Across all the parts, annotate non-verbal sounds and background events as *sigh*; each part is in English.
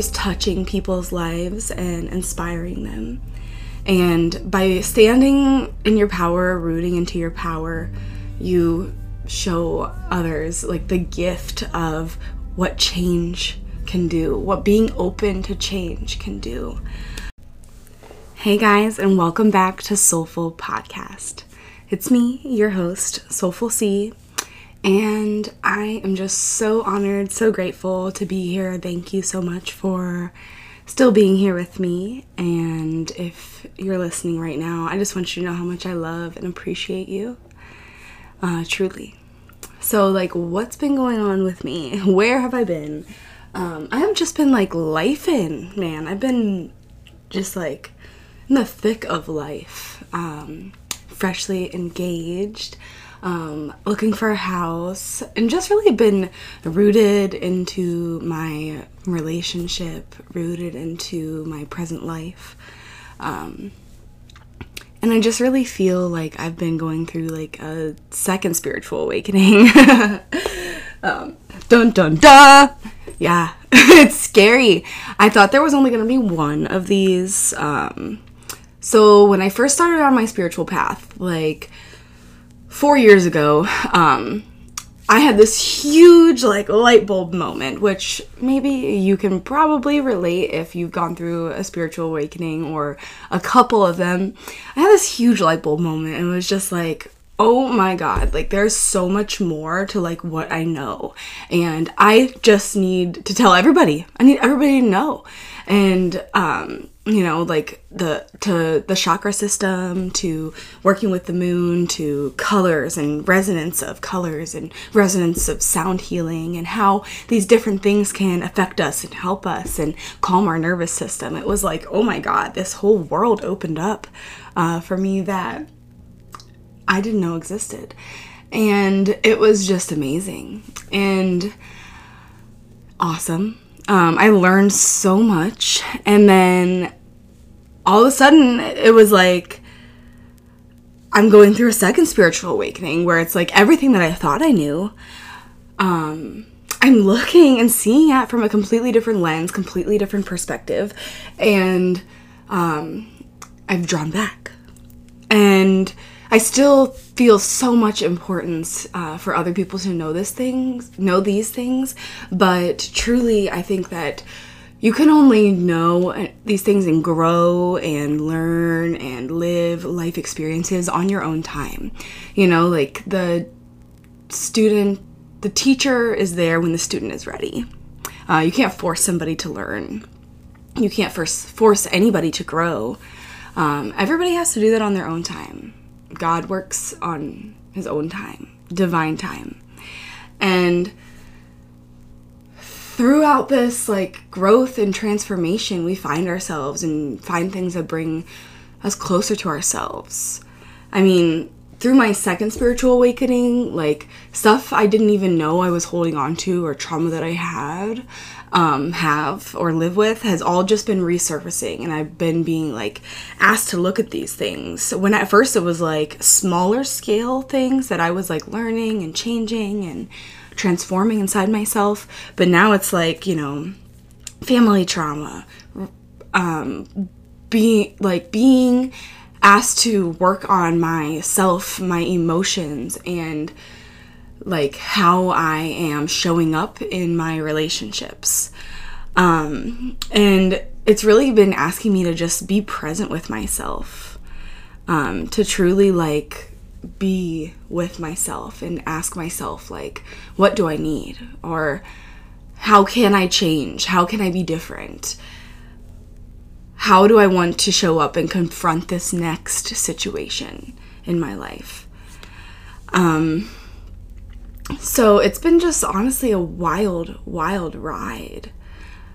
is touching people's lives and inspiring them. And by standing in your power, rooting into your power, you show others like the gift of what change can do, what being open to change can do. Hey guys, and welcome back to Soulful Podcast. It's me, your host, Soulful C, and I am just so honored, so grateful to be here. Thank you so much for still being here with me. And if you're listening right now, I just want you to know how much I love and appreciate you. Uh, truly. So, like, what's been going on with me? *laughs* Where have I been? Um, I have just been like life in, man. I've been just like in the thick of life, um, freshly engaged um, looking for a house, and just really been rooted into my relationship, rooted into my present life. Um, and I just really feel like I've been going through like a second spiritual awakening. *laughs* um, dun dun dun! Yeah, *laughs* it's scary. I thought there was only gonna be one of these. Um, so when I first started on my spiritual path, like four years ago, um, I had this huge like light bulb moment, which maybe you can probably relate if you've gone through a spiritual awakening or a couple of them. I had this huge light bulb moment and it was just like, oh my god, like there's so much more to like what I know. And I just need to tell everybody. I need everybody to know. And um you know like the to the chakra system to working with the moon to colors and resonance of colors and resonance of sound healing and how these different things can affect us and help us and calm our nervous system. It was like oh my god this whole world opened up uh, for me that i didn't know existed. And it was just amazing and awesome. Um, I learned so much, and then all of a sudden it was like I'm going through a second spiritual awakening where it's like everything that I thought I knew, um, I'm looking and seeing at from a completely different lens, completely different perspective, and um, I've drawn back. And I still feel so much importance uh, for other people to know this things, know these things, but truly, I think that you can only know uh, these things and grow and learn and live life experiences on your own time. You know, like the student, the teacher is there when the student is ready. Uh, you can't force somebody to learn. You can't force force anybody to grow. Um, everybody has to do that on their own time. God works on his own time, divine time. And throughout this like growth and transformation, we find ourselves and find things that bring us closer to ourselves. I mean, through my second spiritual awakening, like stuff I didn't even know I was holding on to or trauma that I had, um, have or live with has all just been resurfacing. And I've been being like asked to look at these things. When at first it was like smaller scale things that I was like learning and changing and transforming inside myself. But now it's like, you know, family trauma, um, being like being asked to work on myself, my emotions, and like how I am showing up in my relationships. Um, and it's really been asking me to just be present with myself, um, to truly like be with myself and ask myself, like, what do I need? Or how can I change? How can I be different? How do I want to show up and confront this next situation in my life? Um, so it's been just honestly a wild, wild ride.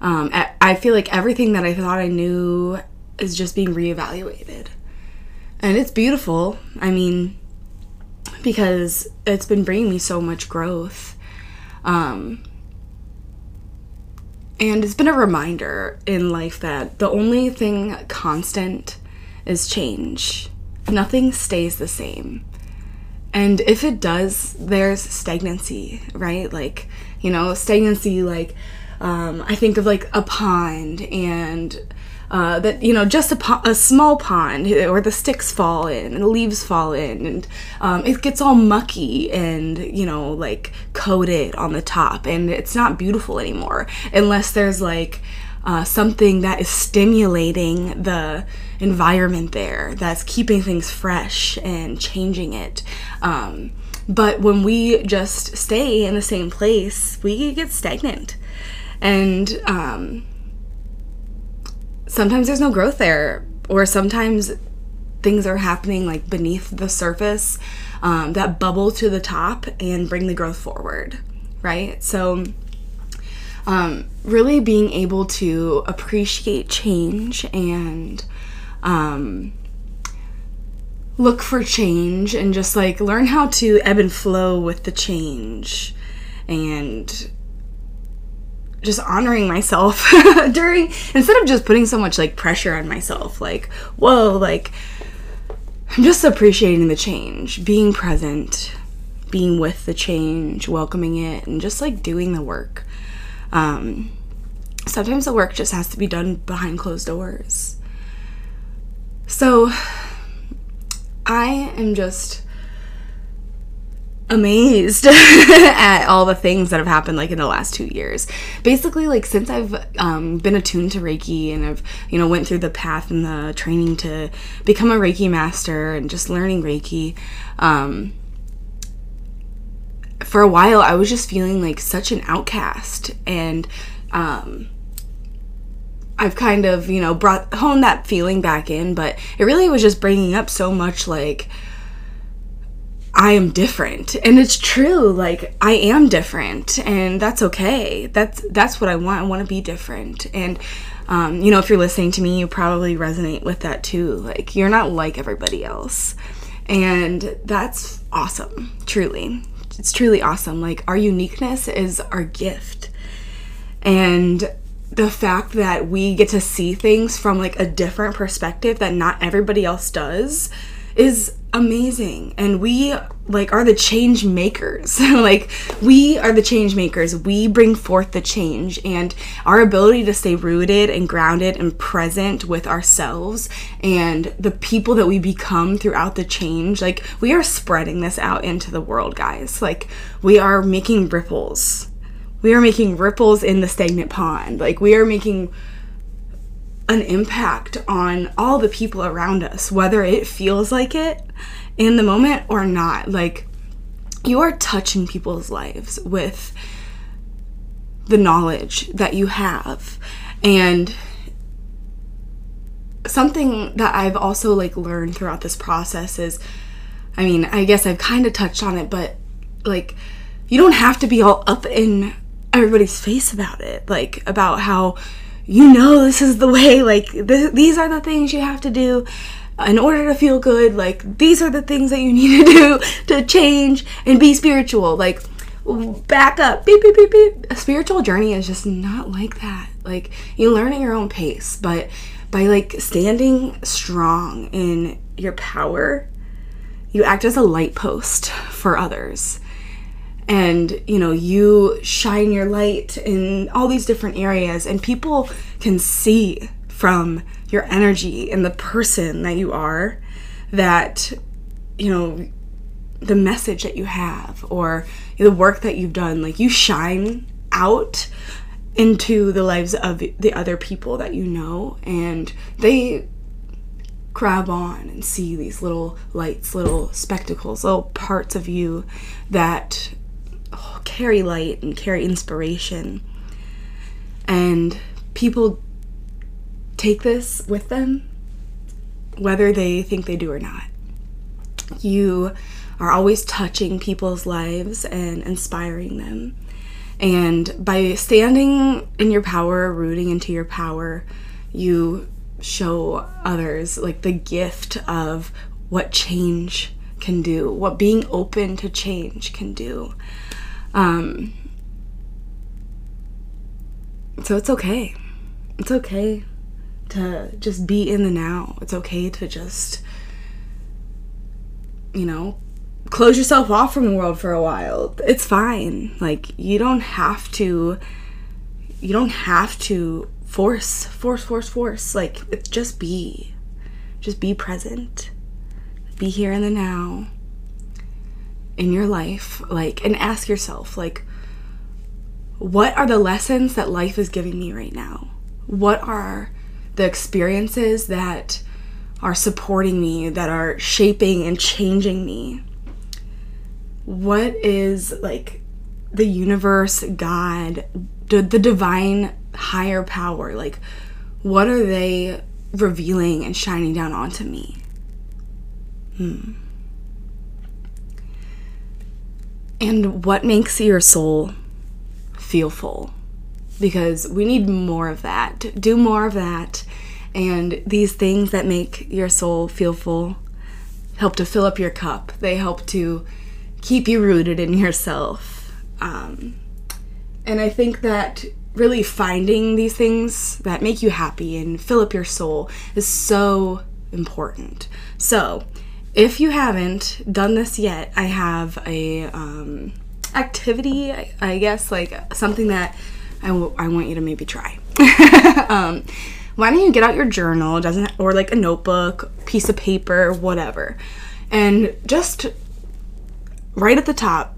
Um, I feel like everything that I thought I knew is just being reevaluated. And it's beautiful. I mean, because it's been bringing me so much growth. Um, and it's been a reminder in life that the only thing constant is change. Nothing stays the same. And if it does, there's stagnancy, right? Like, you know, stagnancy, like, um, I think of like a pond and uh, that you know just a, po- a small pond where the sticks fall in and the leaves fall in and um, it gets all mucky and you know like coated on the top and it's not beautiful anymore unless there's like uh, something that is stimulating the environment there that's keeping things fresh and changing it. Um, but when we just stay in the same place we get stagnant. And um, sometimes there's no growth there, or sometimes things are happening like beneath the surface um, that bubble to the top and bring the growth forward, right? So, um, really being able to appreciate change and um, look for change and just like learn how to ebb and flow with the change and just honoring myself *laughs* during instead of just putting so much like pressure on myself like whoa like i'm just appreciating the change being present being with the change welcoming it and just like doing the work. Um sometimes the work just has to be done behind closed doors. So i am just amazed *laughs* at all the things that have happened like in the last two years. Basically like since i've um, been attuned to reiki and i've you know went through the path and the training to become a reiki master and just learning reiki um, for a while i was just feeling like such an outcast and um, I've kind of, you know, brought honed that feeling back in, but it really was just bringing up so much like I am different. And it's true. Like I am different and that's okay. That's that's what I want. I want to be different. And um, you know, if you're listening to me, you probably resonate with that too. Like you're not like everybody else. And that's awesome. Truly. It's truly awesome. Like our uniqueness is our gift. And the fact that we get to see things from like a different perspective that not everybody else does is amazing. And we like are the change makers. *laughs* Like we are the change makers. We bring forth the change. And our ability to stay rooted and grounded and present with ourselves and the people that we become throughout the change like we are spreading this out into the world guys. Like we are making ripples. We are making ripples in the stagnant pond. Like we are making an impact on all the people around us, whether it feels like it in the moment or not. Like, you are touching people's lives with the knowledge that you have. And something that I've also like learned throughout this process is I mean, I guess I've kind of touched on it, but like you don't have to be all up in everybody's face about it, like about how you know this is the way like th- these are the things you have to do in order to feel good. Like these are the things that you need to do to change and be spiritual. Like back up. Beep beep beep beep. A spiritual journey is just not like that. Like you learn at your own pace but by like standing strong in your power you act as a light post for others and you know you shine your light in all these different areas and people can see from your energy and the person that you are that you know the message that you have or the work that you've done. Like you shine out into the lives of the other people that you know and they grab on and see these little lights little spectacles little parts of you that oh, carry light and carry inspiration. And people take this with them, whether they think they do or not. You are always touching people's lives and inspiring them. And by standing in your power, rooting into your power, you show others like the gift of what change can do, what being open to change can do. Um, so it's okay. It's okay to just be in the now. It's okay to just, you know, close yourself off from the world for a while. It's fine. Like, you don't have to you don't have to force, force, force, force. Like, just be. Just be present. Be here in the now in your life. Like, and ask yourself, like, what are the lessons that life is giving me right now? What are the experiences that are supporting me, that are shaping and changing me? What is like the universe, God, the, divine higher power? Like, what are they revealing and shining down onto me? Hmm. And what makes your soul feel full? Because we need more of that. Do more of that. And these things that make your soul feel full help to fill up your cup. They help to keep you rooted in yourself. Um, and I think that really finding these things that make you happy and fill up your soul is so important. So, if you haven't done this yet, I have a um, activity, I, guess, like something that I, w- I want you to maybe try. *laughs* um, why don't you get out your journal, doesn't or like a notebook, piece of paper, whatever, and just right at the top,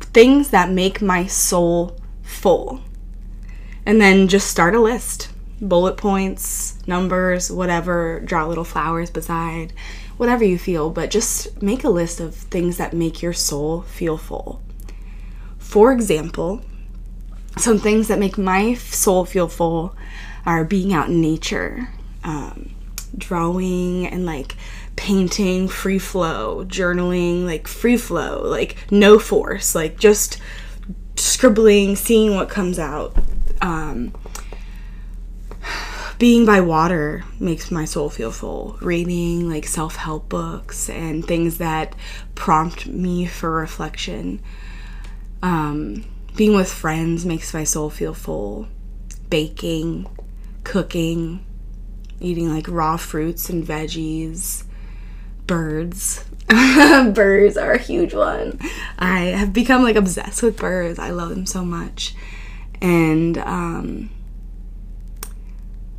things that make my soul full, and then just start a list, bullet points, numbers, whatever. Draw little flowers beside whatever you feel, but just make a list of things that make your soul feel full. For example, some things that make my soul feel full are being out in nature, um, drawing and like painting free flow, journaling like free flow, like no force, like just scribbling, seeing what comes out. Um, being by water makes my soul feel full. Reading like self help books and things that prompt me for reflection. Um, being with friends makes my soul feel full. Baking, cooking, eating like raw fruits and veggies, birds. *laughs* birds are a huge one. I have become like obsessed with birds. I love them so much. And um,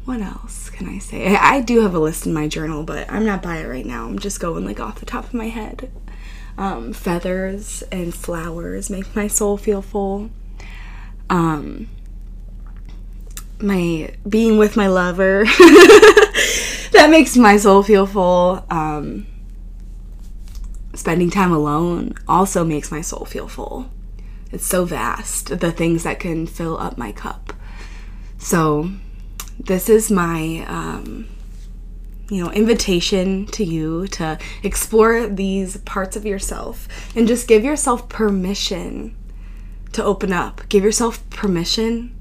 what else can I say? I do have a list in my journal, but I'm not by it right now. I'm just going like off the top of my head. Um, feathers and flowers make my soul feel full. Um, my being with my lover *laughs* that makes my soul feel full. Um, spending time alone also makes my soul feel full. It's so vast, the things that can fill up my cup. So, this is my um, you know invitation to you to explore these parts of yourself and just give yourself permission to open up. Give yourself permission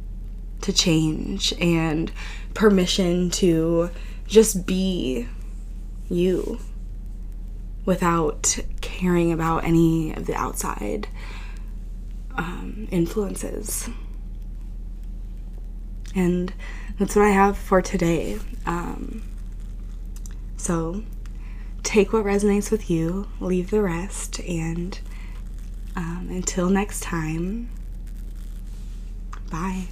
to change and permission to just be you without caring about any of the outside um, influences. And that's what I have for today. Um, so take what resonates with you, leave the rest, and um, until next time, bye.